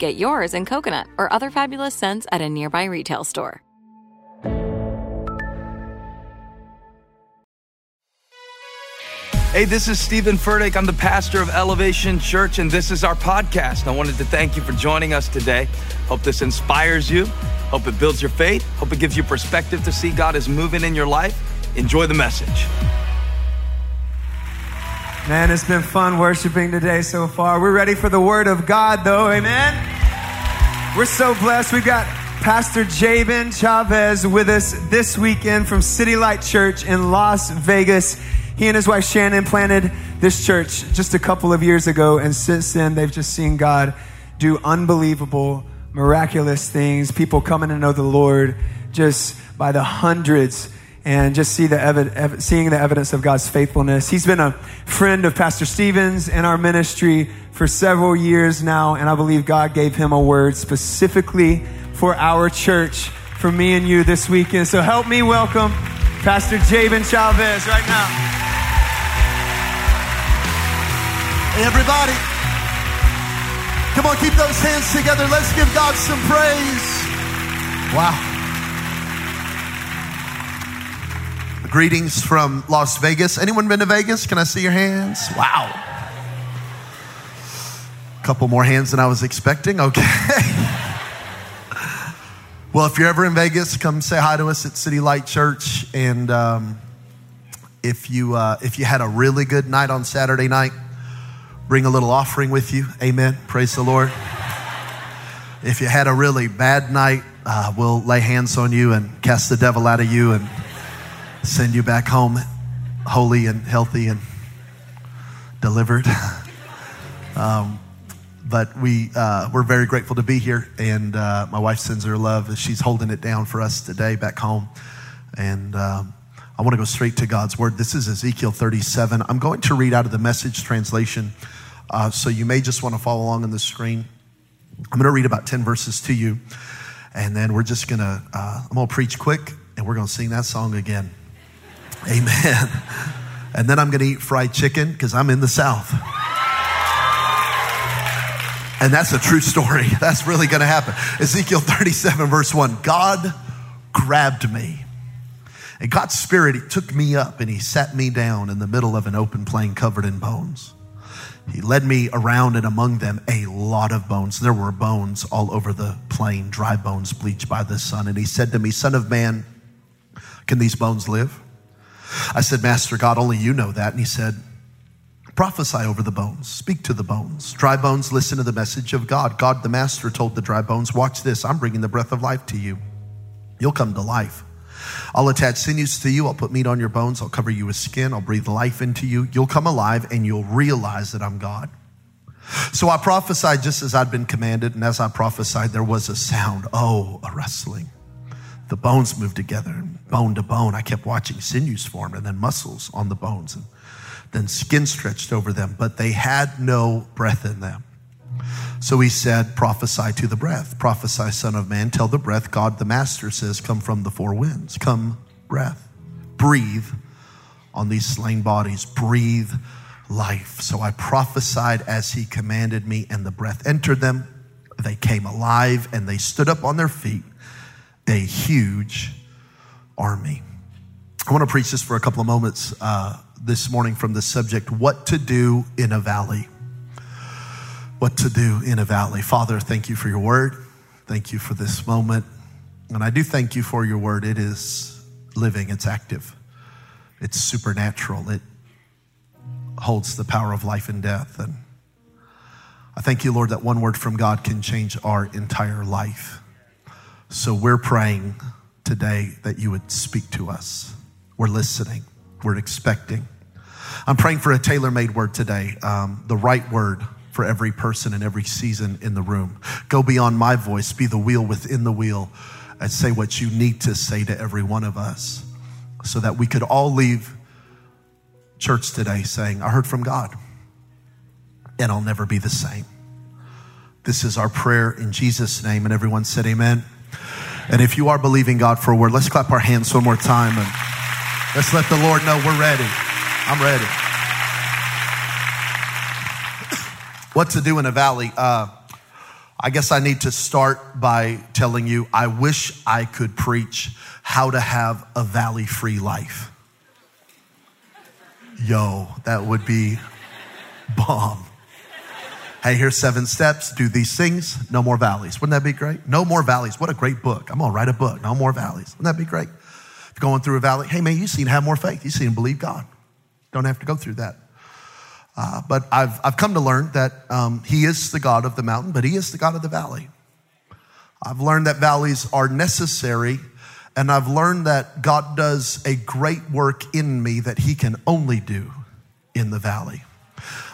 Get yours in coconut or other fabulous scents at a nearby retail store. Hey, this is Stephen Furtick. I'm the pastor of Elevation Church, and this is our podcast. I wanted to thank you for joining us today. Hope this inspires you. Hope it builds your faith. Hope it gives you perspective to see God is moving in your life. Enjoy the message. Man, it's been fun worshiping today so far. We're ready for the word of God, though. Amen. We're so blessed. We've got Pastor Jabin Chavez with us this weekend from City Light Church in Las Vegas. He and his wife Shannon planted this church just a couple of years ago, and since then, they've just seen God do unbelievable, miraculous things. People coming to know the Lord just by the hundreds and just see the ev- seeing the evidence of God's faithfulness. He's been a friend of Pastor Stephen's in our ministry for several years now, and I believe God gave him a word specifically for our church, for me and you this weekend. So help me welcome Pastor Jabin Chavez right now. Everybody. Come on, keep those hands together. Let's give God some praise. Wow. Greetings from Las Vegas. Anyone been to Vegas? Can I see your hands? Wow. A couple more hands than I was expecting. Okay. well, if you're ever in Vegas, come say hi to us at City Light Church. And um, if you uh, if you had a really good night on Saturday night, bring a little offering with you. Amen. Praise the Lord. If you had a really bad night, uh, we'll lay hands on you and cast the devil out of you and send you back home holy and healthy and delivered. um, but we, uh, we're very grateful to be here. And uh, my wife sends her love she's holding it down for us today back home. And um, I want to go straight to God's word. This is Ezekiel 37. I'm going to read out of the message translation. Uh, so you may just want to follow along on the screen. I'm going to read about 10 verses to you, and then we're just going to, uh, I'm going to preach quick, and we're going to sing that song again. Amen. And then I'm going to eat fried chicken because I'm in the South. And that's a true story. That's really going to happen. Ezekiel 37, verse 1 God grabbed me. And God's Spirit he took me up and He sat me down in the middle of an open plain covered in bones. He led me around and among them a lot of bones. There were bones all over the plain, dry bones bleached by the sun. And he said to me, Son of man, can these bones live? I said, Master God, only you know that. And he said, Prophesy over the bones, speak to the bones. Dry bones, listen to the message of God. God the Master told the dry bones, Watch this, I'm bringing the breath of life to you. You'll come to life. I'll attach sinews to you. I'll put meat on your bones. I'll cover you with skin. I'll breathe life into you. You'll come alive and you'll realize that I'm God. So I prophesied just as I'd been commanded. And as I prophesied, there was a sound. Oh, a rustling. The bones moved together, bone to bone. I kept watching sinews form and then muscles on the bones and then skin stretched over them, but they had no breath in them. So he said, Prophesy to the breath. Prophesy, Son of Man. Tell the breath, God the Master says, Come from the four winds. Come, breath. Breathe on these slain bodies. Breathe life. So I prophesied as he commanded me, and the breath entered them. They came alive and they stood up on their feet, a huge army. I want to preach this for a couple of moments uh, this morning from the subject what to do in a valley. What to do in a valley. Father, thank you for your word. Thank you for this moment. And I do thank you for your word. It is living, it's active, it's supernatural, it holds the power of life and death. And I thank you, Lord, that one word from God can change our entire life. So we're praying today that you would speak to us. We're listening, we're expecting. I'm praying for a tailor made word today, um, the right word for every person in every season in the room. Go beyond my voice, be the wheel within the wheel, and say what you need to say to every one of us so that we could all leave church today saying, I heard from God and I'll never be the same. This is our prayer in Jesus' name. And everyone said, Amen. And if you are believing God for a word, let's clap our hands one more time and let's let the Lord know we're ready. I'm ready. what to do in a valley? Uh, I guess I need to start by telling you I wish I could preach how to have a valley free life. Yo, that would be bomb. Hey, here's seven steps. Do these things. No more valleys. Wouldn't that be great? No more valleys. What a great book. I'm going to write a book. No more valleys. Wouldn't that be great? Going through a valley, hey, man, you seem to have more faith. You seem to believe God. Don't have to go through that. Uh, but I've, I've come to learn that um, He is the God of the mountain, but He is the God of the valley. I've learned that valleys are necessary, and I've learned that God does a great work in me that He can only do in the valley.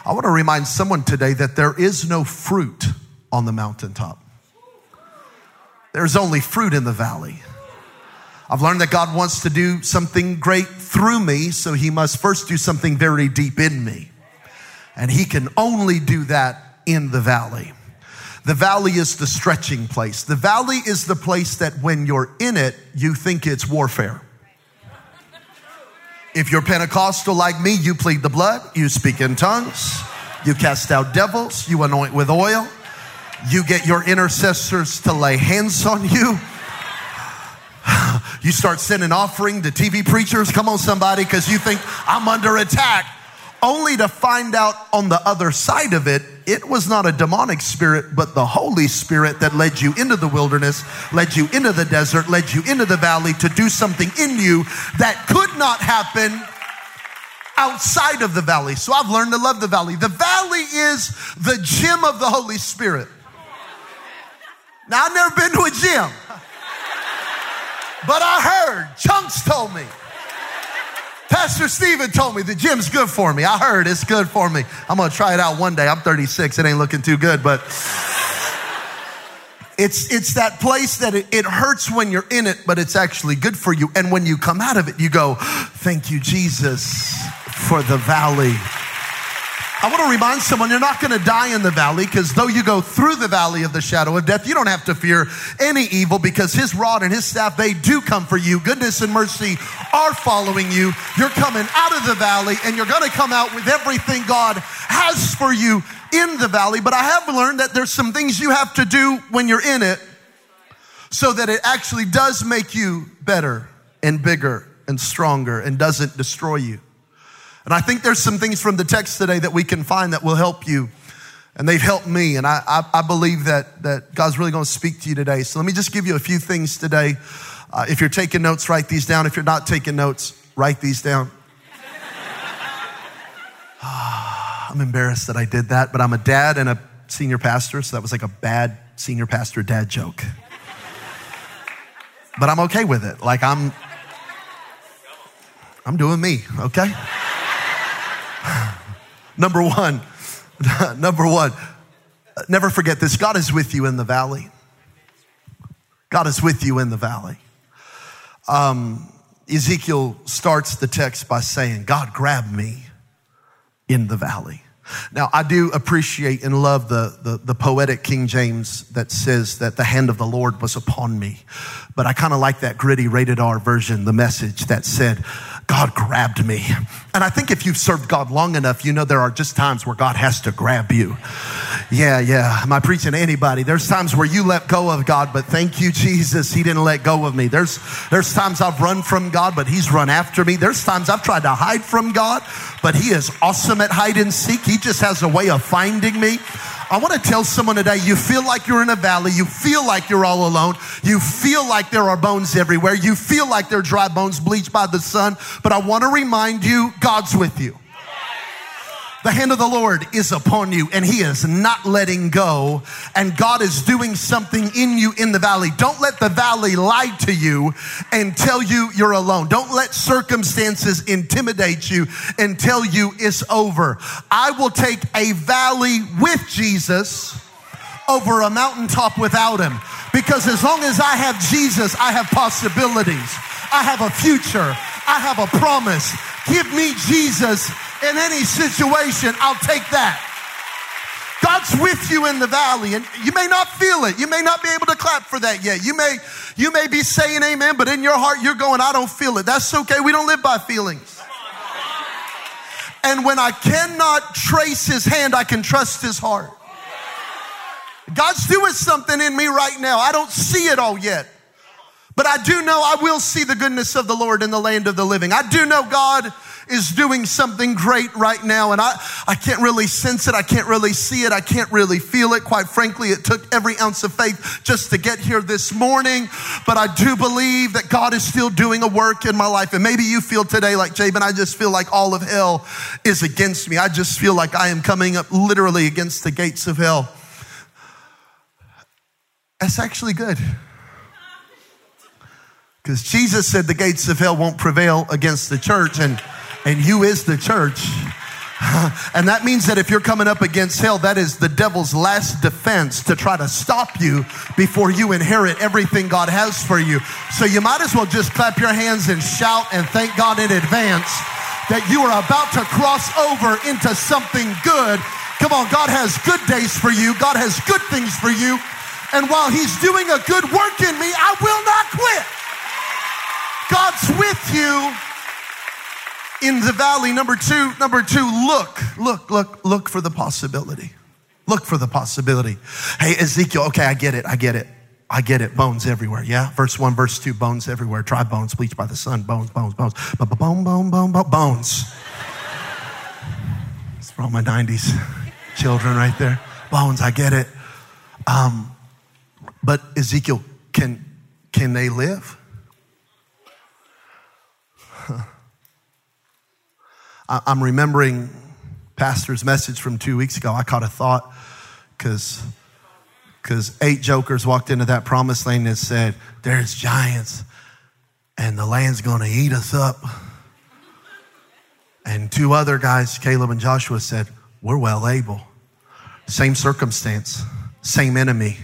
I want to remind someone today that there is no fruit on the mountaintop. There's only fruit in the valley. I've learned that God wants to do something great through me, so he must first do something very deep in me. And he can only do that in the valley. The valley is the stretching place. The valley is the place that when you're in it, you think it's warfare. If you're Pentecostal like me, you plead the blood, you speak in tongues, you cast out devils, you anoint with oil, you get your intercessors to lay hands on you. You start sending offering to TV preachers. Come on, somebody, because you think I'm under attack. Only to find out on the other side of it, it was not a demonic spirit, but the Holy Spirit that led you into the wilderness, led you into the desert, led you into the valley to do something in you that could not happen outside of the valley. So I've learned to love the valley. The valley is the gym of the Holy Spirit. Now, I've never been to a gym, but I heard, Chunks told me. Pastor Stephen told me the gym's good for me. I heard it's good for me. I'm going to try it out one day. I'm 36. It ain't looking too good, but it's, it's that place that it, it hurts when you're in it, but it's actually good for you. And when you come out of it, you go, thank you, Jesus, for the valley. I want to remind someone you're not going to die in the valley because though you go through the valley of the shadow of death, you don't have to fear any evil because his rod and his staff, they do come for you. Goodness and mercy are following you. You're coming out of the valley and you're going to come out with everything God has for you in the valley. But I have learned that there's some things you have to do when you're in it so that it actually does make you better and bigger and stronger and doesn't destroy you. And I think there's some things from the text today that we can find that will help you. And they've helped me. And I, I, I believe that, that God's really going to speak to you today. So let me just give you a few things today. Uh, if you're taking notes, write these down. If you're not taking notes, write these down. I'm embarrassed that I did that, but I'm a dad and a senior pastor, so that was like a bad senior pastor dad joke. But I'm okay with it. Like I'm I'm doing me, okay? Number one, number one, never forget this God is with you in the valley. God is with you in the valley. Um, Ezekiel starts the text by saying, God grabbed me in the valley. Now, I do appreciate and love the, the, the, poetic King James that says that the hand of the Lord was upon me. But I kind of like that gritty rated R version, the message that said, God grabbed me. And I think if you've served God long enough, you know there are just times where God has to grab you. Yeah, yeah. Am I preaching to anybody? There's times where you let go of God, but thank you, Jesus, He didn't let go of me. There's, there's times I've run from God, but He's run after me. There's times I've tried to hide from God, but He is awesome at hide and seek. He just has a way of finding me. I want to tell someone today you feel like you're in a valley, you feel like you're all alone, you feel like there are bones everywhere, you feel like there are dry bones bleached by the sun, but I want to remind you God's with you. The hand of the Lord is upon you and he is not letting go. And God is doing something in you in the valley. Don't let the valley lie to you and tell you you're alone. Don't let circumstances intimidate you and tell you it's over. I will take a valley with Jesus over a mountaintop without him. Because as long as I have Jesus, I have possibilities. I have a future. I have a promise. Give me Jesus in any situation, I'll take that. God's with you in the valley and you may not feel it. You may not be able to clap for that yet. You may you may be saying amen, but in your heart you're going, I don't feel it. That's okay. We don't live by feelings. And when I cannot trace his hand, I can trust his heart. God's doing something in me right now. I don't see it all yet. But I do know I will see the goodness of the Lord in the land of the living. I do know God is doing something great right now. And I, I can't really sense it. I can't really see it. I can't really feel it. Quite frankly, it took every ounce of faith just to get here this morning. But I do believe that God is still doing a work in my life. And maybe you feel today like, Jabin, I just feel like all of hell is against me. I just feel like I am coming up literally against the gates of hell. That's actually good. Because Jesus said the gates of hell won't prevail against the church. And and you is the church. And that means that if you're coming up against hell, that is the devil's last defense to try to stop you before you inherit everything God has for you. So you might as well just clap your hands and shout and thank God in advance that you are about to cross over into something good. Come on, God has good days for you. God has good things for you. And while he's doing a good work in me, I will not quit. God's with you in the valley. Number two, number two, look, look, look, look for the possibility. Look for the possibility. Hey, Ezekiel, okay, I get it, I get it. I get it. Bones everywhere. Yeah. Verse one, verse two, bones everywhere. Dry bones, bleached by the sun. Bones, bones, bones. Bone, bone, bone, bone, bones. It's for all my 90s children right there. Bones, I get it. Um, but Ezekiel, can, can they live? I'm remembering Pastor's message from two weeks ago. I caught a thought because because eight jokers walked into that promised land and said, There's giants, and the land's going to eat us up. And two other guys, Caleb and Joshua, said, We're well able. Same circumstance, same enemy,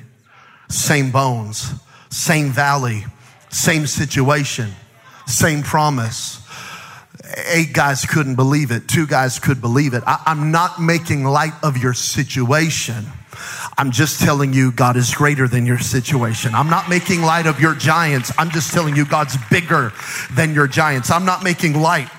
same bones, same valley, same situation, same promise eight guys couldn't believe it. Two guys could believe it. I, am not making light of your situation. I'm just telling you God is greater than your situation. I'm not making light of your giants. I'm just telling you God's bigger than your giants. I'm not making light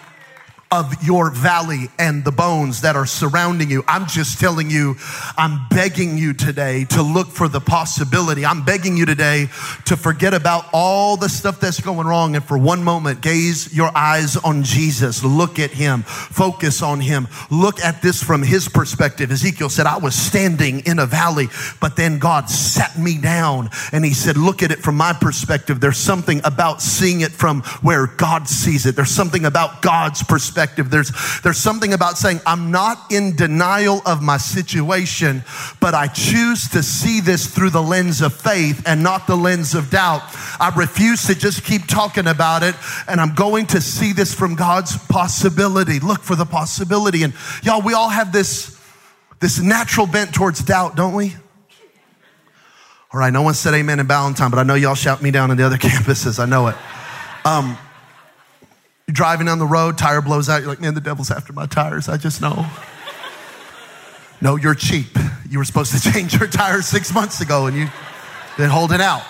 of your valley and the bones that are surrounding you. I'm just telling you, I'm begging you today to look for the possibility. I'm begging you today to forget about all the stuff that's going wrong and for one moment gaze your eyes on Jesus. Look at him. Focus on him. Look at this from his perspective. Ezekiel said, I was standing in a valley, but then God sat me down and he said, look at it from my perspective. There's something about seeing it from where God sees it. There's something about God's perspective perspective. There's, there's something about saying, I'm not in denial of my situation, but I choose to see this through the lens of faith and not the lens of doubt. I refuse to just keep talking about it, and I'm going to see this from God's possibility. Look for the possibility. And y'all, we all have this, this natural bent towards doubt, don't we? All right, no one said amen in Ballantyne, but I know y'all shout me down in the other campuses. I know it. Um, you're driving down the road, tire blows out. You're like, man, the devil's after my tires. I just know. No, you're cheap. You were supposed to change your tire six months ago and you didn't hold it out.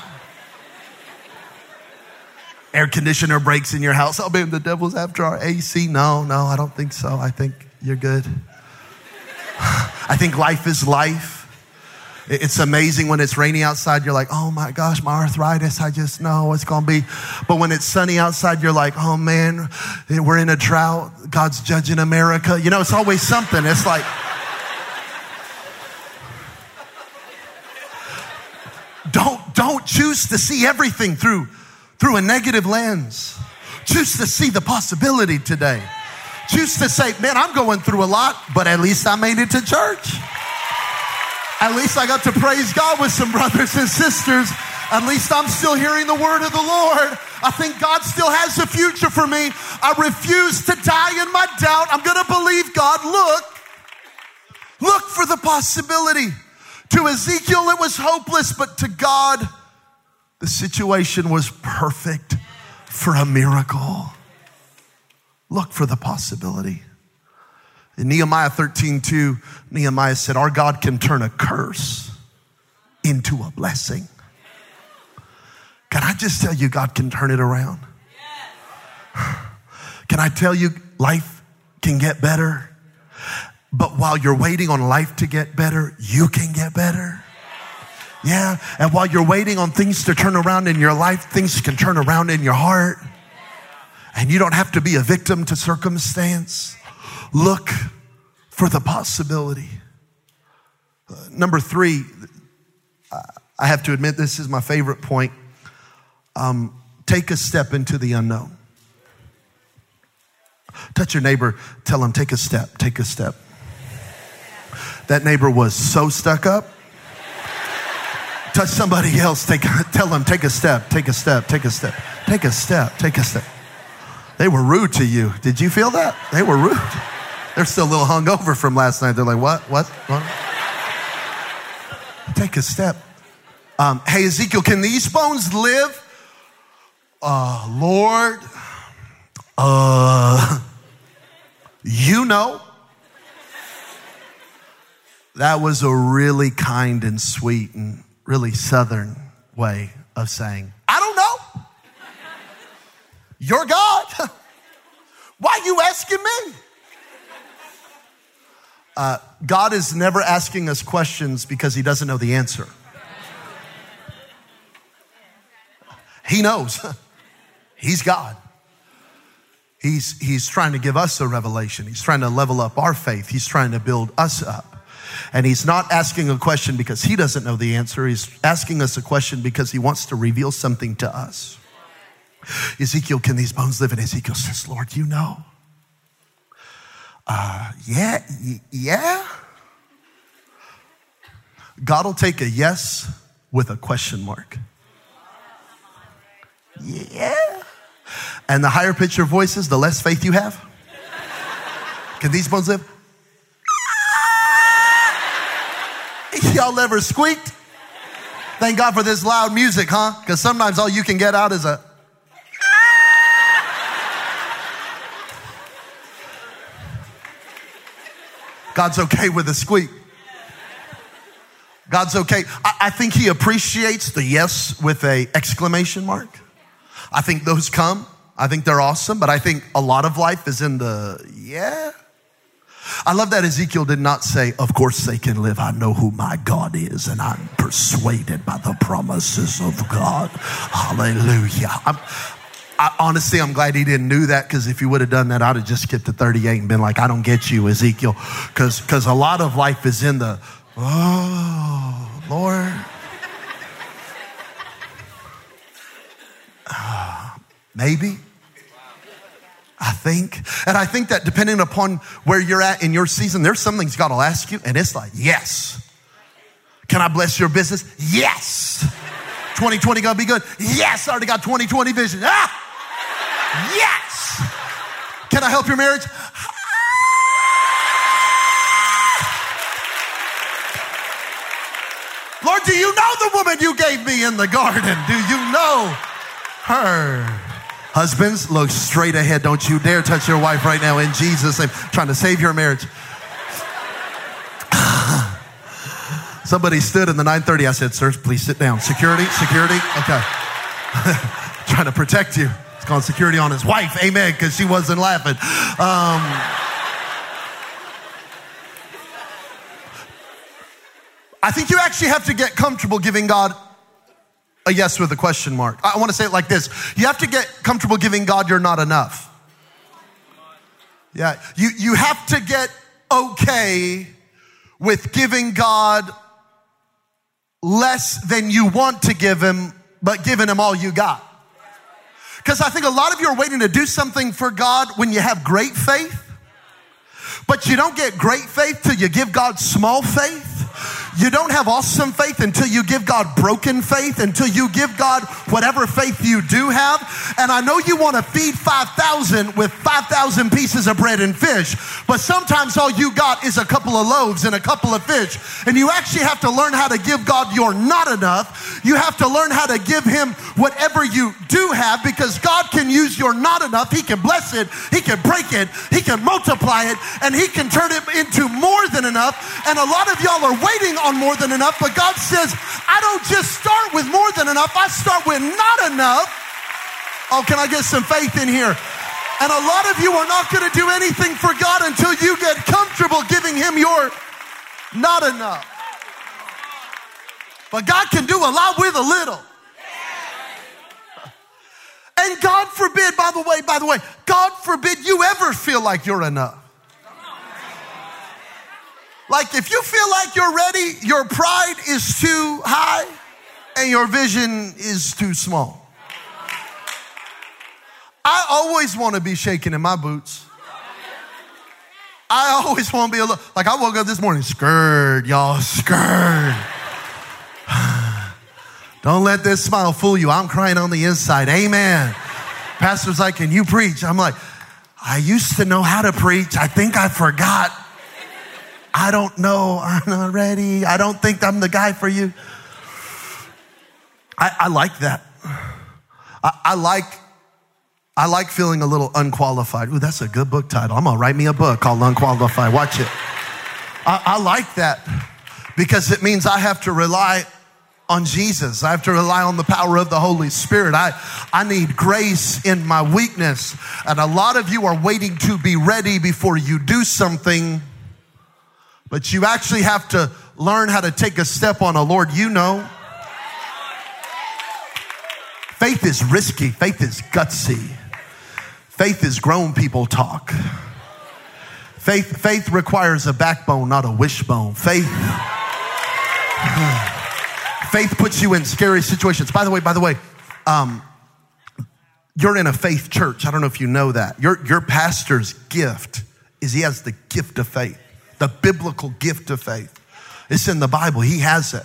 Air conditioner breaks in your house. Oh, man, the devil's after our AC. No, no, I don't think so. I think you're good. I think life is life. It's amazing when it's rainy outside, you're like, oh my gosh, my arthritis, I just know it's gonna be. But when it's sunny outside, you're like, oh man, we're in a drought. God's judging America. You know, it's always something. It's like, don't, don't choose to see everything through, through a negative lens. Choose to see the possibility today. Choose to say, man, I'm going through a lot, but at least I made it to church. At least I got to praise God with some brothers and sisters. At least I'm still hearing the word of the Lord. I think God still has a future for me. I refuse to die in my doubt. I'm going to believe God. Look, look for the possibility. To Ezekiel, it was hopeless, but to God, the situation was perfect for a miracle. Look for the possibility. In Nehemiah 13, 2, Nehemiah said, Our God can turn a curse into a blessing. Can I just tell you, God can turn it around? Can I tell you, life can get better? But while you're waiting on life to get better, you can get better. Yeah. And while you're waiting on things to turn around in your life, things can turn around in your heart. And you don't have to be a victim to circumstance. Look for the possibility. Uh, number three, I have to admit this is my favorite point. Um, take a step into the unknown. Touch your neighbor, tell him, take a step, take a step. That neighbor was so stuck up. Touch somebody else, take, tell them, take a step, take a step, take a step, take a step, take a step. They were rude to you. Did you feel that? They were rude. They're still a little hungover from last night. They're like, what? What? what? Take a step. Um, hey, Ezekiel, can these bones live? Uh, Lord, uh, you know. That was a really kind and sweet and really southern way of saying, I don't know. You're God. Why you asking me? Uh, God is never asking us questions because he doesn't know the answer. He knows. He's God. He's, he's trying to give us a revelation. He's trying to level up our faith. He's trying to build us up. And he's not asking a question because he doesn't know the answer. He's asking us a question because he wants to reveal something to us. Ezekiel, can these bones live? And Ezekiel says, Lord, you know. Uh, yeah, yeah. God will take a yes with a question mark. Yeah. And the higher pitch your voices, the less faith you have. Can these bones live? Y'all ever squeaked? Thank God for this loud music, huh? Because sometimes all you can get out is a. God's okay with a squeak. God's okay. I, I, think he appreciates the yes with a exclamation mark. I think those come. I think they're awesome, but I think a lot of life is in the yeah. I love that Ezekiel did not say, Of course they can live. I know who my God is, and I'm persuaded by the promises of God. Hallelujah. I'm, I, honestly, I'm glad he didn't do that because if he would have done that, I'd have just skipped to 38 and been like, I don't get you, Ezekiel. Because a lot of life is in the, oh, Lord. Uh, maybe. I think. And I think that depending upon where you're at in your season, there's some things God will ask you, and it's like, yes. Can I bless your business? Yes. 2020 gonna be good? Yes, I already got 2020 vision. Ah! Yes. Can I help your marriage? Lord, do you know the woman you gave me in the garden? Do you know her? Husbands, look straight ahead. Don't you dare touch your wife right now in Jesus' name. trying to save your marriage. Somebody stood in the 930. I said, Sir, please sit down. Security, security. Okay. Trying to protect you. He's calling security on his wife. Amen. Because she wasn't laughing. Um, I think you actually have to get comfortable giving God a yes with a question mark. I want to say it like this you have to get comfortable giving God you're not enough. Yeah, you, you have to get okay with giving God less than you want to give Him, but giving Him all you got. Because I think a lot of you are waiting to do something for God when you have great faith, but you don't get great faith till you give God small faith. You don't have awesome faith until you give God broken faith, until you give God whatever faith you do have. And I know you want to feed 5,000 with 5,000 pieces of bread and fish, but sometimes all you got is a couple of loaves and a couple of fish. And you actually have to learn how to give God your not enough. You have to learn how to give Him whatever you do have because God can use your not enough. He can bless it, He can break it, He can multiply it, and He can turn it into more than enough. And a lot of y'all are waiting on more than enough, but God says, I don't just start with more than enough, I start with not enough. Oh, can I get some faith in here? And a lot of you are not going to do anything for God until you get comfortable giving Him your not enough. But God can do a lot with a little. And God forbid, by the way, by the way, God forbid you ever feel like you're enough. Like if you feel like you're ready, your pride is too high and your vision is too small. I always want to be shaking in my boots. I always want to be a little, like I woke up this morning, scared, y'all, scared. Don't let this smile fool you. I'm crying on the inside. Amen. Pastor's like, Can you preach? I'm like, I used to know how to preach. I think I forgot. I don't know. I'm not ready. I don't think I'm the guy for you. I, I like that. I, I, like I like feeling a little unqualified. Ooh, that's a good book title. I'm gonna write me a book called Unqualified. Watch it. I, I like that because it means I have to rely on Jesus. I have to rely on the power of the Holy Spirit. I, I need grace in my weakness. And a lot of you are waiting to be ready before you do something but you actually have to learn how to take a step on a Lord you know. Faith is risky, faith is gutsy. Faith is grown people talk. Faith, faith requires a backbone, not a wishbone. Faith, faith puts you in scary situations. By the way, by the way, um, you're in a faith church. I don't know if you know that. Your, your pastor's gift is he has the gift of faith the biblical gift of faith. It's in the Bible. He has it.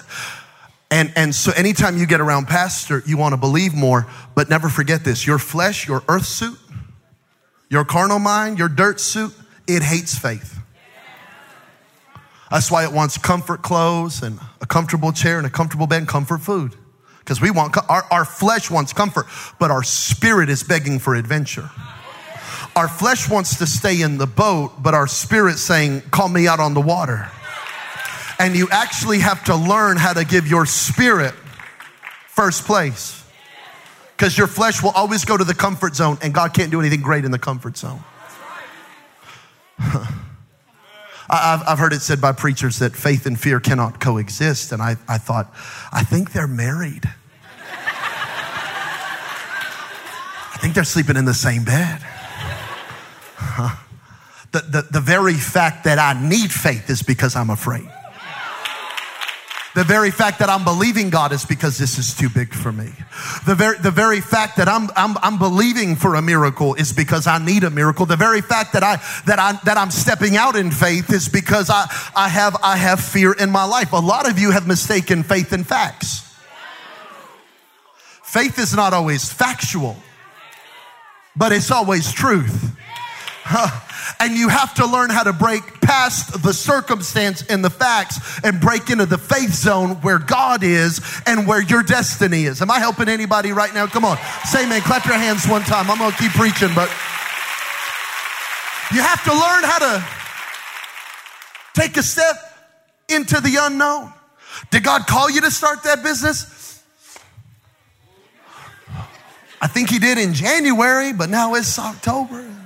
And, and so anytime you get around pastor, you want to believe more, but never forget this. Your flesh, your earth suit, your carnal mind, your dirt suit, it hates faith. That's why it wants comfort clothes and a comfortable chair and a comfortable bed and comfort food. Because we want, our, our flesh wants comfort, but our spirit is begging for adventure. Our flesh wants to stay in the boat, but our spirit saying, call me out on the water. And you actually have to learn how to give your spirit first place. Because your flesh will always go to the comfort zone, and God can't do anything great in the comfort zone. I've, I've heard it said by preachers that faith and fear cannot coexist. And I, I thought, I think they're married. I think they're sleeping in the same bed. Huh? The, the, the very fact that I need faith is because I'm afraid. The very fact that I'm believing God is because this is too big for me. The very, the very fact that I'm, I'm, I'm believing for a miracle is because I need a miracle. The very fact that I, that I, that I'm stepping out in faith is because I, I have, I have fear in my life. A lot of you have mistaken faith and facts. Faith is not always factual, but it's always truth. And you have to learn how to break past the circumstance and the facts and break into the faith zone where God is and where your destiny is. Am I helping anybody right now? Come on. Say man, clap your hands one time. I'm going to keep preaching, but you have to learn how to take a step into the unknown. Did God call you to start that business? I think He did in January, but now it's October.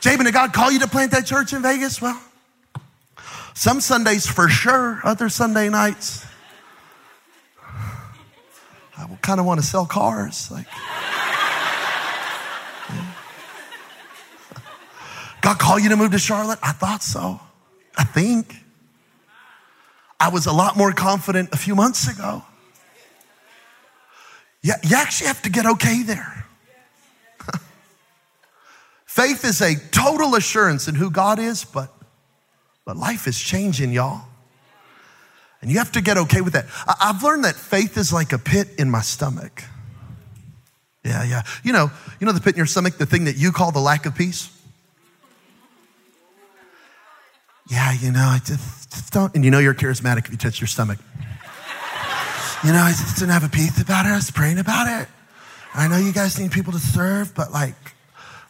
Jabin, did God call you to plant that church in Vegas? Well, some Sundays for sure, other Sunday nights, I kind of want to sell cars. Like, God call you to move to Charlotte? I thought so. I think. I was a lot more confident a few months ago. Yeah, you actually have to get okay there. Faith is a total assurance in who God is, but, but life is changing, y'all. And you have to get okay with that. I've learned that faith is like a pit in my stomach. Yeah, yeah. You know, you know the pit in your stomach, the thing that you call the lack of peace? Yeah, you know, I just, just don't. And you know you're charismatic if you touch your stomach. You know, I just didn't have a peace about it. I was praying about it. I know you guys need people to serve, but like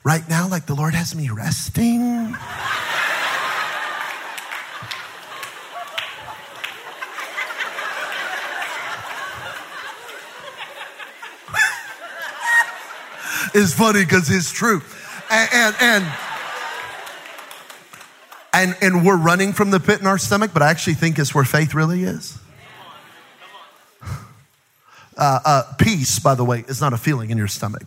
right now, like the Lord has me resting. it's funny because it's true. And, and, and, and, and we're running from the pit in our stomach, but I actually think it's where faith really is. Uh, uh, peace, by the way, is not a feeling in your stomach.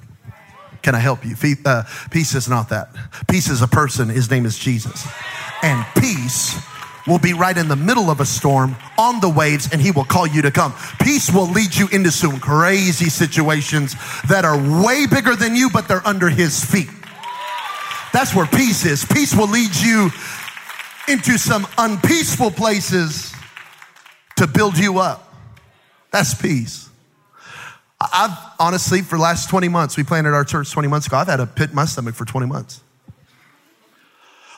Can I help you? Uh, peace is not that. Peace is a person. His name is Jesus. And peace will be right in the middle of a storm on the waves and he will call you to come. Peace will lead you into some crazy situations that are way bigger than you, but they're under his feet. That's where peace is. Peace will lead you into some unpeaceful places to build you up. That's peace. I've honestly, for the last 20 months, we planted our church 20 months ago. I've had a pit in my stomach for 20 months.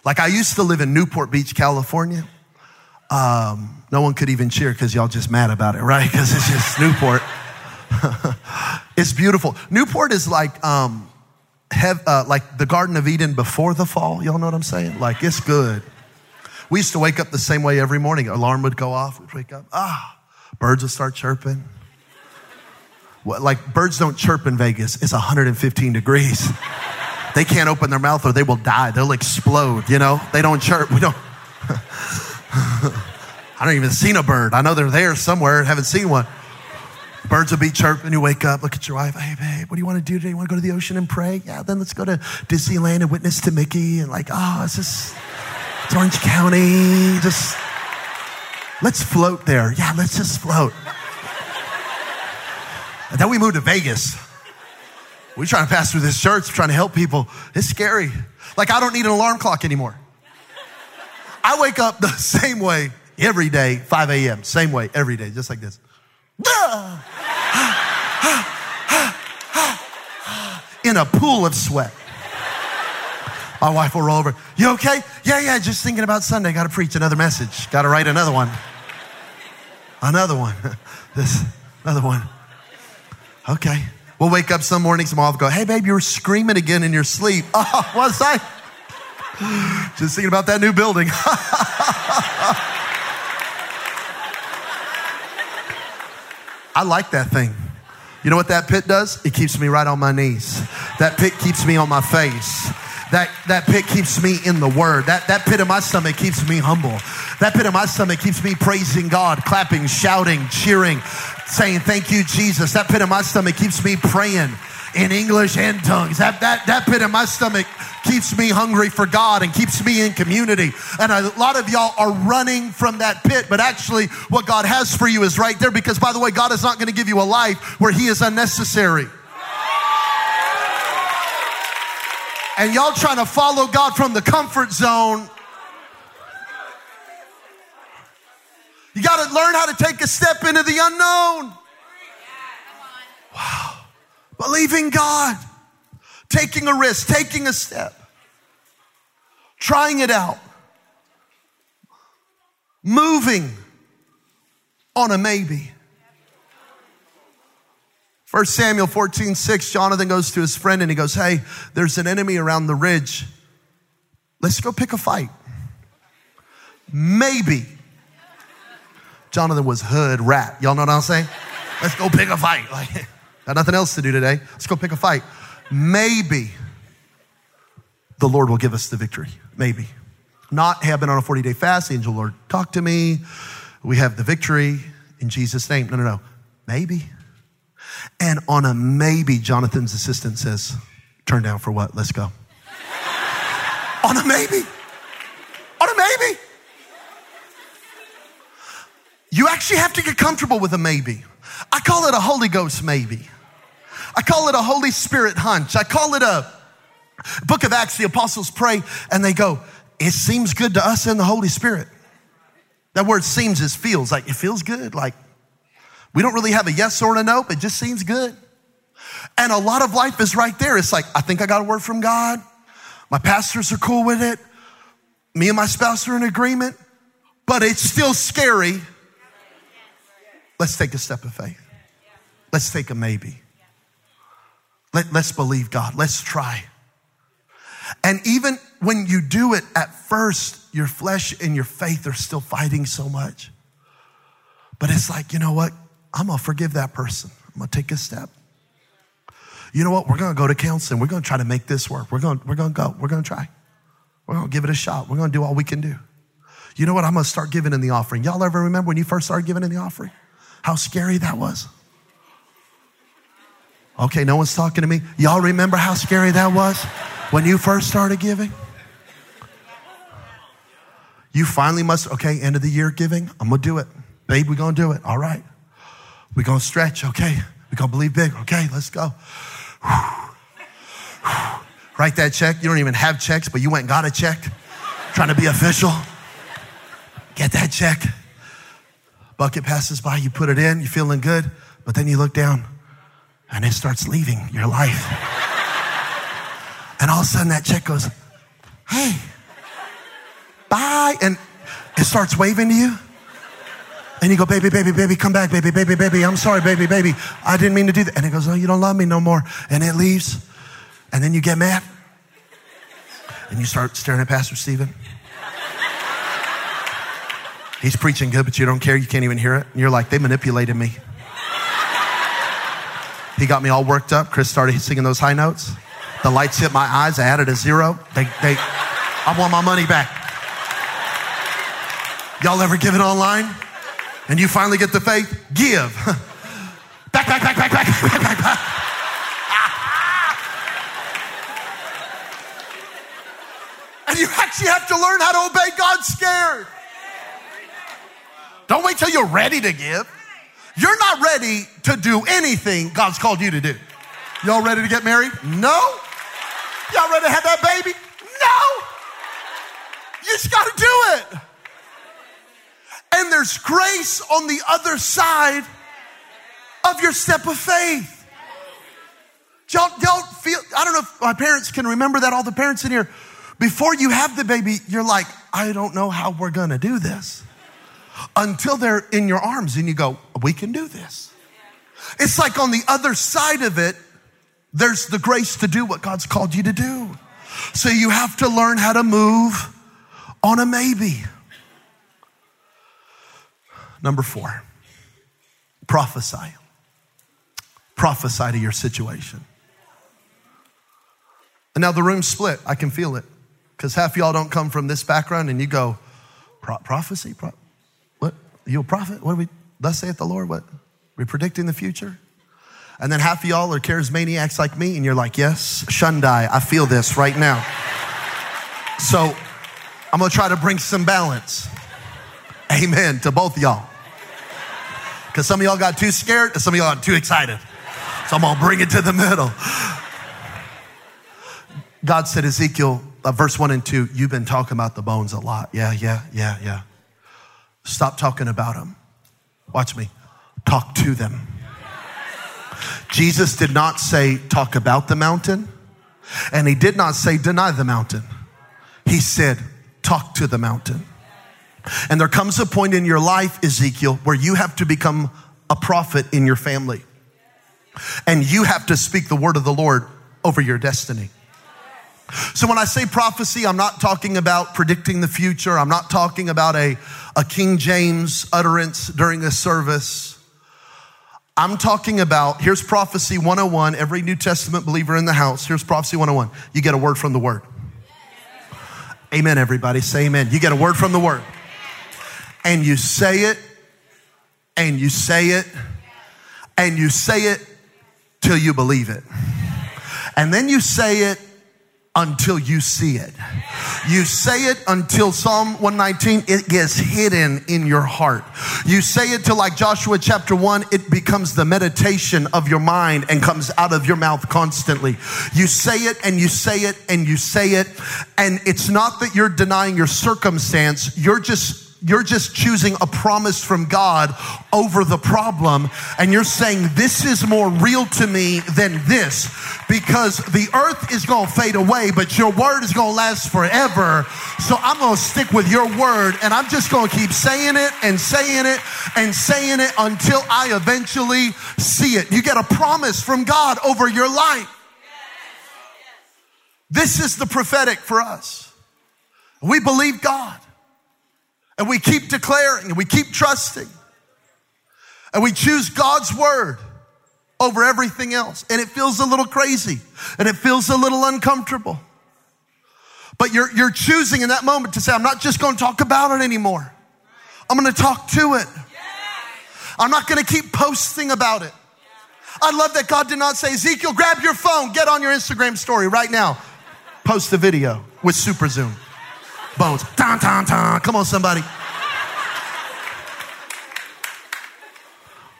Like I used to live in Newport Beach, California. Um, no one could even cheer because y'all just mad about it, right? Because it's just Newport. it's beautiful. Newport is like, um, uh, like the Garden of Eden before the fall. Y'all know what I'm saying? Like it's good. We used to wake up the same way every morning. Alarm would go off. We'd wake up. Ah, birds would start chirping. Like birds don't chirp in Vegas. It's 115 degrees. They can't open their mouth or they will die. They'll explode, you know? They don't chirp. We don't. I don't even seen a bird. I know they're there somewhere. Haven't seen one. Birds will be chirping. You wake up, look at your wife. Hey, babe, what do you want to do today? You want to go to the ocean and pray? Yeah, then let's go to Disneyland and witness to Mickey. And like, oh, it's just it's Orange County. Just let's float there. Yeah, let's just float. And then we moved to Vegas. We're trying to pass through this church, trying to help people. It's scary. Like, I don't need an alarm clock anymore. I wake up the same way every day, 5 a.m., same way every day, just like this. In a pool of sweat. My wife will roll over. You okay? Yeah, yeah, just thinking about Sunday. Got to preach another message. Got to write another one. Another one. this, another one. Okay. We'll wake up some mornings and will go, Hey, babe, you were screaming again in your sleep. Oh, was I? Just thinking about that new building. I like that thing. You know what that pit does? It keeps me right on my knees. That pit keeps me on my face. That, that pit keeps me in the word. That, that pit in my stomach keeps me humble. That pit in my stomach keeps me praising God, clapping, shouting, cheering, saying, Thank you, Jesus. That pit in my stomach keeps me praying in English and tongues. That, that, that pit in my stomach keeps me hungry for God and keeps me in community. And a lot of y'all are running from that pit, but actually, what God has for you is right there because, by the way, God is not going to give you a life where He is unnecessary. And y'all trying to follow God from the comfort zone got to learn how to take a step into the unknown. Wow. Believing God, taking a risk, taking a step, trying it out, moving on a maybe. 1 Samuel 14, 6, Jonathan goes to his friend and he goes, Hey, there's an enemy around the ridge. Let's go pick a fight. Maybe Jonathan was hood rat. Y'all know what I'm saying? Let's go pick a fight. Like, got nothing else to do today. Let's go pick a fight. Maybe the Lord will give us the victory. Maybe. Not, hey, I've been on a 40 day fast. Angel Lord talk to me. We have the victory in Jesus' name. No, no, no. Maybe. And on a maybe, Jonathan's assistant says, turn down for what? Let's go. on a maybe. On a maybe. You actually have to get comfortable with a maybe. I call it a Holy Ghost maybe. I call it a Holy Spirit hunch. I call it a book of Acts. The apostles pray and they go, It seems good to us in the Holy Spirit. That word seems is feels like it feels good. Like we don't really have a yes or a no, but it just seems good. And a lot of life is right there. It's like, I think I got a word from God. My pastors are cool with it. Me and my spouse are in agreement, but it's still scary Let's take a step of faith. Let's take a maybe. Let, let's believe God. Let's try. And even when you do it at first, your flesh and your faith are still fighting so much. But it's like, you know what? I'm going to forgive that person. I'm going to take a step. You know what? We're going to go to counseling. We're going to try to make this work. We're going, we're going to go. We're going to try. We're going to give it a shot. We're going to do all we can do. You know what? I'm going to start giving in the offering. Y'all ever remember when you first started giving in the offering? How scary that was. Okay, no one's talking to me. Y'all remember how scary that was when you first started giving? You finally must, okay, end of the year giving, I'm gonna do it. Babe, we're gonna do it. All right. We're gonna stretch, okay? We're gonna believe big, okay? Let's go. Write that check. You don't even have checks, but you went and got a check. Trying to be official. Get that check. Bucket passes by, you put it in, you're feeling good, but then you look down and it starts leaving your life. and all of a sudden that check goes, hey, bye. And it starts waving to you. And you go, baby, baby, baby, come back, baby, baby, baby. I'm sorry, baby, baby. I didn't mean to do that. And it goes, oh, you don't love me no more. And it leaves. And then you get mad. And you start staring at Pastor Stephen. He's preaching good, but you don't care. You can't even hear it. And you're like, they manipulated me. He got me all worked up. Chris started singing those high notes. The lights hit my eyes. I added a zero. They, they, I want my money back. Y'all ever give it online? And you finally get the faith? Give. back, back, back, back, back, back, back, back. and you actually have to learn how to obey God scared. Don't wait till you're ready to give. You're not ready to do anything God's called you to do. Y'all ready to get married? No. Y'all ready to have that baby? No. You just got to do it. And there's grace on the other side of your step of faith. Y'all, don't feel, I don't know if my parents can remember that, all the parents in here. Before you have the baby, you're like, I don't know how we're to do this until they're in your arms and you go, we can do this. It's like on the other side of it, there's the grace to do what God's called you to do. So you have to learn how to move on a maybe. Number four, prophesy. Prophesy to your situation. And now the room's split. I can feel it. Because half y'all don't come from this background and you go, Pro- prophecy? Pro- you a prophet? What are we, thus saith the Lord? What? We predicting the future? And then half of y'all are charismaniacs like me, and you're like, yes, Shundai, I feel this right now. So I'm gonna try to bring some balance. Amen to both y'all. Because some of y'all got too scared, and some of y'all got too excited. So I'm gonna bring it to the middle. God said, Ezekiel, uh, verse 1 and 2, you've been talking about the bones a lot. Yeah, yeah, yeah, yeah. Stop talking about them. Watch me. Talk to them. Jesus did not say talk about the mountain, and he did not say deny the mountain. He said talk to the mountain. And there comes a point in your life, Ezekiel, where you have to become a prophet in your family. And you have to speak the word of the Lord over your destiny. So when I say prophecy, I'm not talking about predicting the future. I'm not talking about a, a King James utterance during a service. I'm talking about, here's prophecy 101. Every New Testament believer in the house, here's prophecy 101. You get a word from the word. Amen, everybody. Say amen. You get a word from the word. And you say it, and you say it, and you say it till you believe it. And then you say it until you see it. You say it until Psalm 119, it gets hidden in your heart. You say it till like Joshua chapter 1, it becomes the meditation of your mind and comes out of your mouth constantly. You say it and you say it and you say it. And it's not that you're denying your circumstance, you're just you're just choosing a promise from God over the problem. And you're saying, This is more real to me than this because the earth is going to fade away, but your word is going to last forever. So I'm going to stick with your word and I'm just going to keep saying it and saying it and saying it until I eventually see it. You get a promise from God over your life. This is the prophetic for us. We believe God. And we keep declaring and we keep trusting. And we choose God's word over everything else. And it feels a little crazy and it feels a little uncomfortable. But you're, you're choosing in that moment to say, I'm not just going to talk about it anymore. I'm going to talk to it. I'm not going to keep posting about it. I love that God did not say, Ezekiel, grab your phone, get on your Instagram story right now. Post the video with super zoom bones. Ton, ton, ton. Come on, somebody.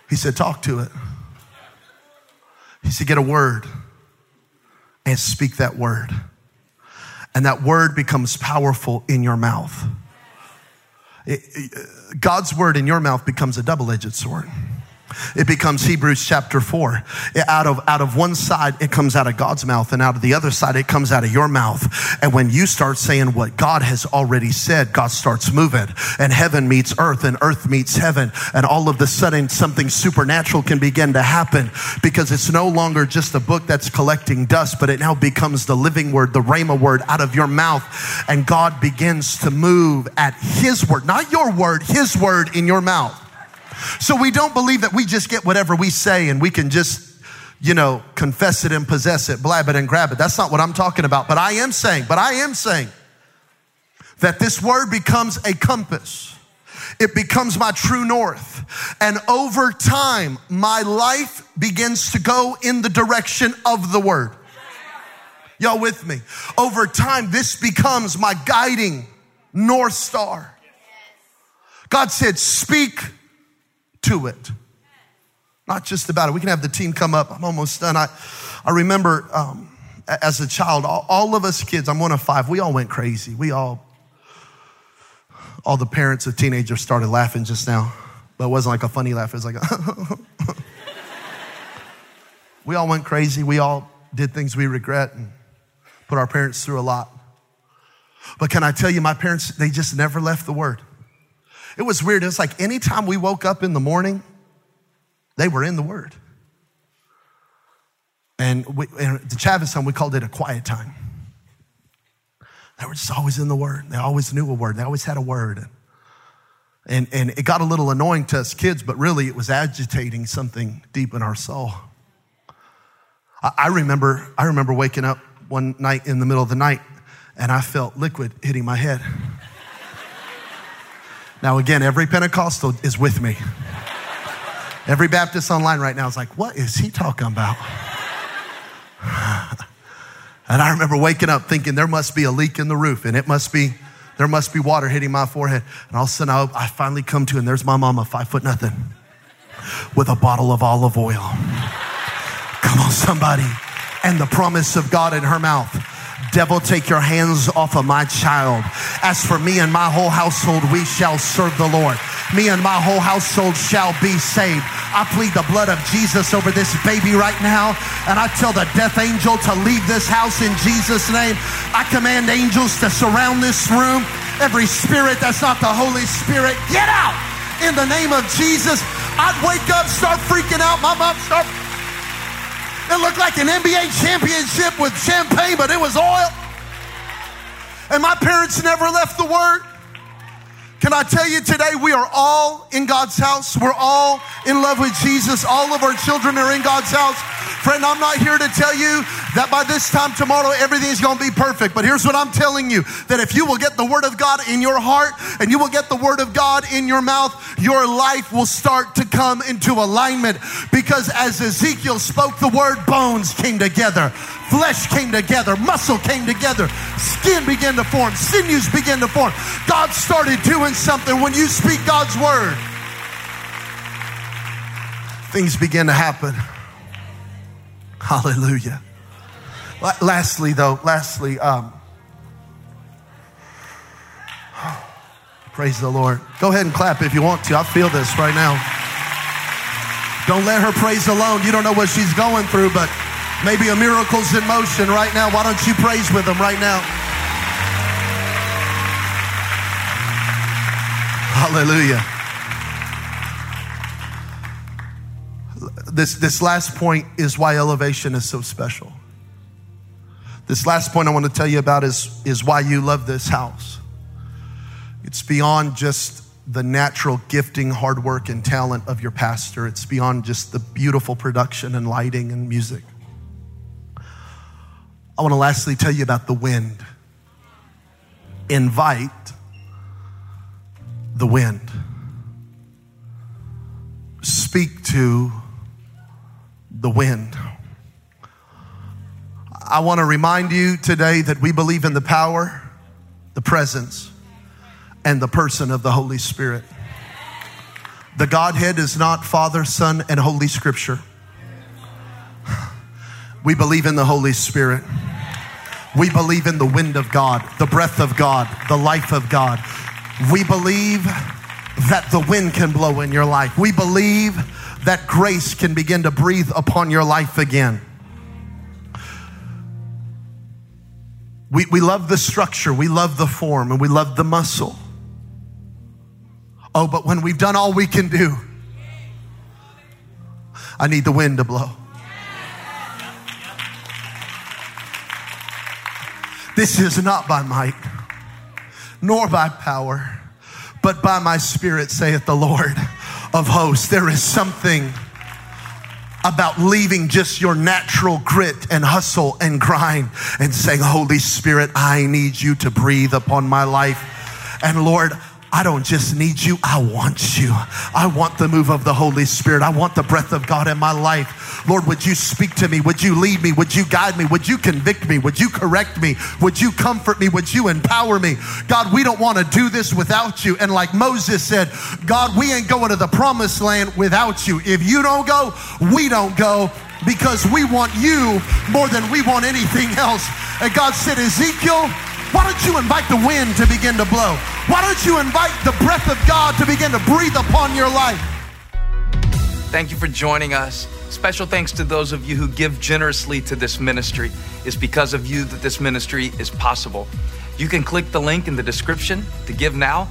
He said, Talk to it. He said, Get a word and speak that word. And that word becomes powerful in your mouth. It, it, uh, God's word in your mouth becomes a double edged sword. It becomes Hebrews chapter 4. Out of, out of one side, it comes out of God's mouth, and out of the other side, it comes out of your mouth. And when you start saying what God has already said, God starts moving. And heaven meets earth, and earth meets heaven. And all of a sudden, something supernatural can begin to happen because it's no longer just a book that's collecting dust, but it now becomes the living word, the Rhema word out of your mouth. And God begins to move at His word, not your word, His word in your mouth. So we don't believe that we just get whatever we say and we can just, you know, confess it and possess it, blab it and grab it. That's not what I'm talking about. But I am saying, but I am saying that this word becomes a compass. It becomes my true north. And over time, my life begins to go in the direction of the word. Y'all with me? Over time, this becomes my guiding north star. God said, speak to it. Not just about it. We can have the team come up. I'm almost done. I, I remember um, as a child, all, all of us kids, I'm one of five, we all went crazy. We all, all the parents of teenagers started laughing just now, but it wasn't like a funny laugh. It was like, we all went crazy. We all did things we regret and put our parents through a lot. But can I tell you, my parents, they just never left the word. It was weird. It was like anytime we woke up in the morning, they were in the Word. And, we, and the Chavez home, we called it a quiet time. They were just always in the Word. They always knew a word. They always had a word. And, and it got a little annoying to us kids, but really it was agitating something deep in our soul. I, I remember, I remember waking up one night in the middle of the night and I felt liquid hitting my head. Now, again, every Pentecostal is with me. Every Baptist online right now is like, what is he talking about? and I remember waking up thinking there must be a leak in the roof and it must be, there must be water hitting my forehead. And all of a sudden I, I finally come to, and there's my mama, five foot nothing, with a bottle of olive oil. Come on, somebody. And the promise of God in her mouth. Devil, take your hands off of my child. As for me and my whole household, we shall serve the Lord. Me and my whole household shall be saved. I plead the blood of Jesus over this baby right now, and I tell the death angel to leave this house in Jesus' name. I command angels to surround this room. Every spirit that's not the Holy Spirit, get out in the name of Jesus. I'd wake up, start freaking out. My mom start it looked like an NBA championship with champagne, but it was oil. And my parents never left the word. Can I tell you today, we are all in God's house. We're all in love with Jesus. All of our children are in God's house. Friend, I'm not here to tell you that by this time tomorrow everything's going to be perfect. But here's what I'm telling you that if you will get the Word of God in your heart and you will get the Word of God in your mouth, your life will start to come into alignment. Because as Ezekiel spoke the Word, bones came together, flesh came together, muscle came together, skin began to form, sinews began to form. God started doing something when you speak God's Word. Things begin to happen. Hallelujah. Lastly, though, lastly, um, praise the Lord. Go ahead and clap if you want to. I feel this right now. Don't let her praise alone. You don't know what she's going through, but maybe a miracle's in motion right now. Why don't you praise with them right now? Hallelujah. this, this last point is why elevation is so special. This last point I want to tell you about is, is why you love this house. It's beyond just the natural gifting, hard work, and talent of your pastor. It's beyond just the beautiful production and lighting and music. I want to lastly tell you about the wind. Invite the wind. Speak to the wind. I want to remind you today that we believe in the power, the presence, and the person of the Holy Spirit. The Godhead is not Father, Son, and Holy Scripture. We believe in the Holy Spirit. We believe in the wind of God, the breath of God, the life of God. We believe that the wind can blow in your life. We believe that grace can begin to breathe upon your life again. We, we love the structure, we love the form, and we love the muscle. Oh, but when we've done all we can do, I need the wind to blow. This is not by might, nor by power, but by my spirit, saith the Lord of hosts. There is something about leaving just your natural grit and hustle and grind and saying, Holy Spirit, I need you to breathe upon my life. And Lord, I don't just need you, I want you. I want the move of the Holy Spirit. I want the breath of God in my life. Lord, would you speak to me? Would you lead me? Would you guide me? Would you convict me? Would you correct me? Would you comfort me? Would you empower me? God, we don't want to do this without you. And like Moses said, God, we ain't going to the promised land without you. If you don't go, we don't go because we want you more than we want anything else. And God said, Ezekiel, why don't you invite the wind to begin to blow? Why don't you invite the breath of God to begin to breathe upon your life? Thank you for joining us. Special thanks to those of you who give generously to this ministry. It's because of you that this ministry is possible. You can click the link in the description to give now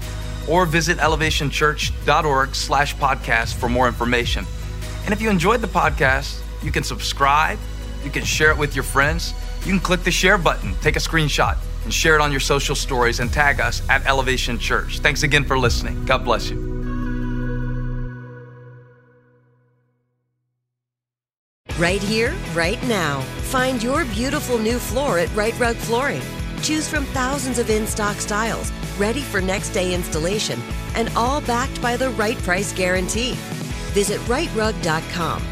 or visit elevationchurch.org slash podcast for more information. And if you enjoyed the podcast, you can subscribe, you can share it with your friends, you can click the share button, take a screenshot and share it on your social stories and tag us at Elevation Church. Thanks again for listening. God bless you. Right here, right now. Find your beautiful new floor at Rite Rug Flooring. Choose from thousands of in stock styles, ready for next day installation, and all backed by the right price guarantee. Visit riterug.com.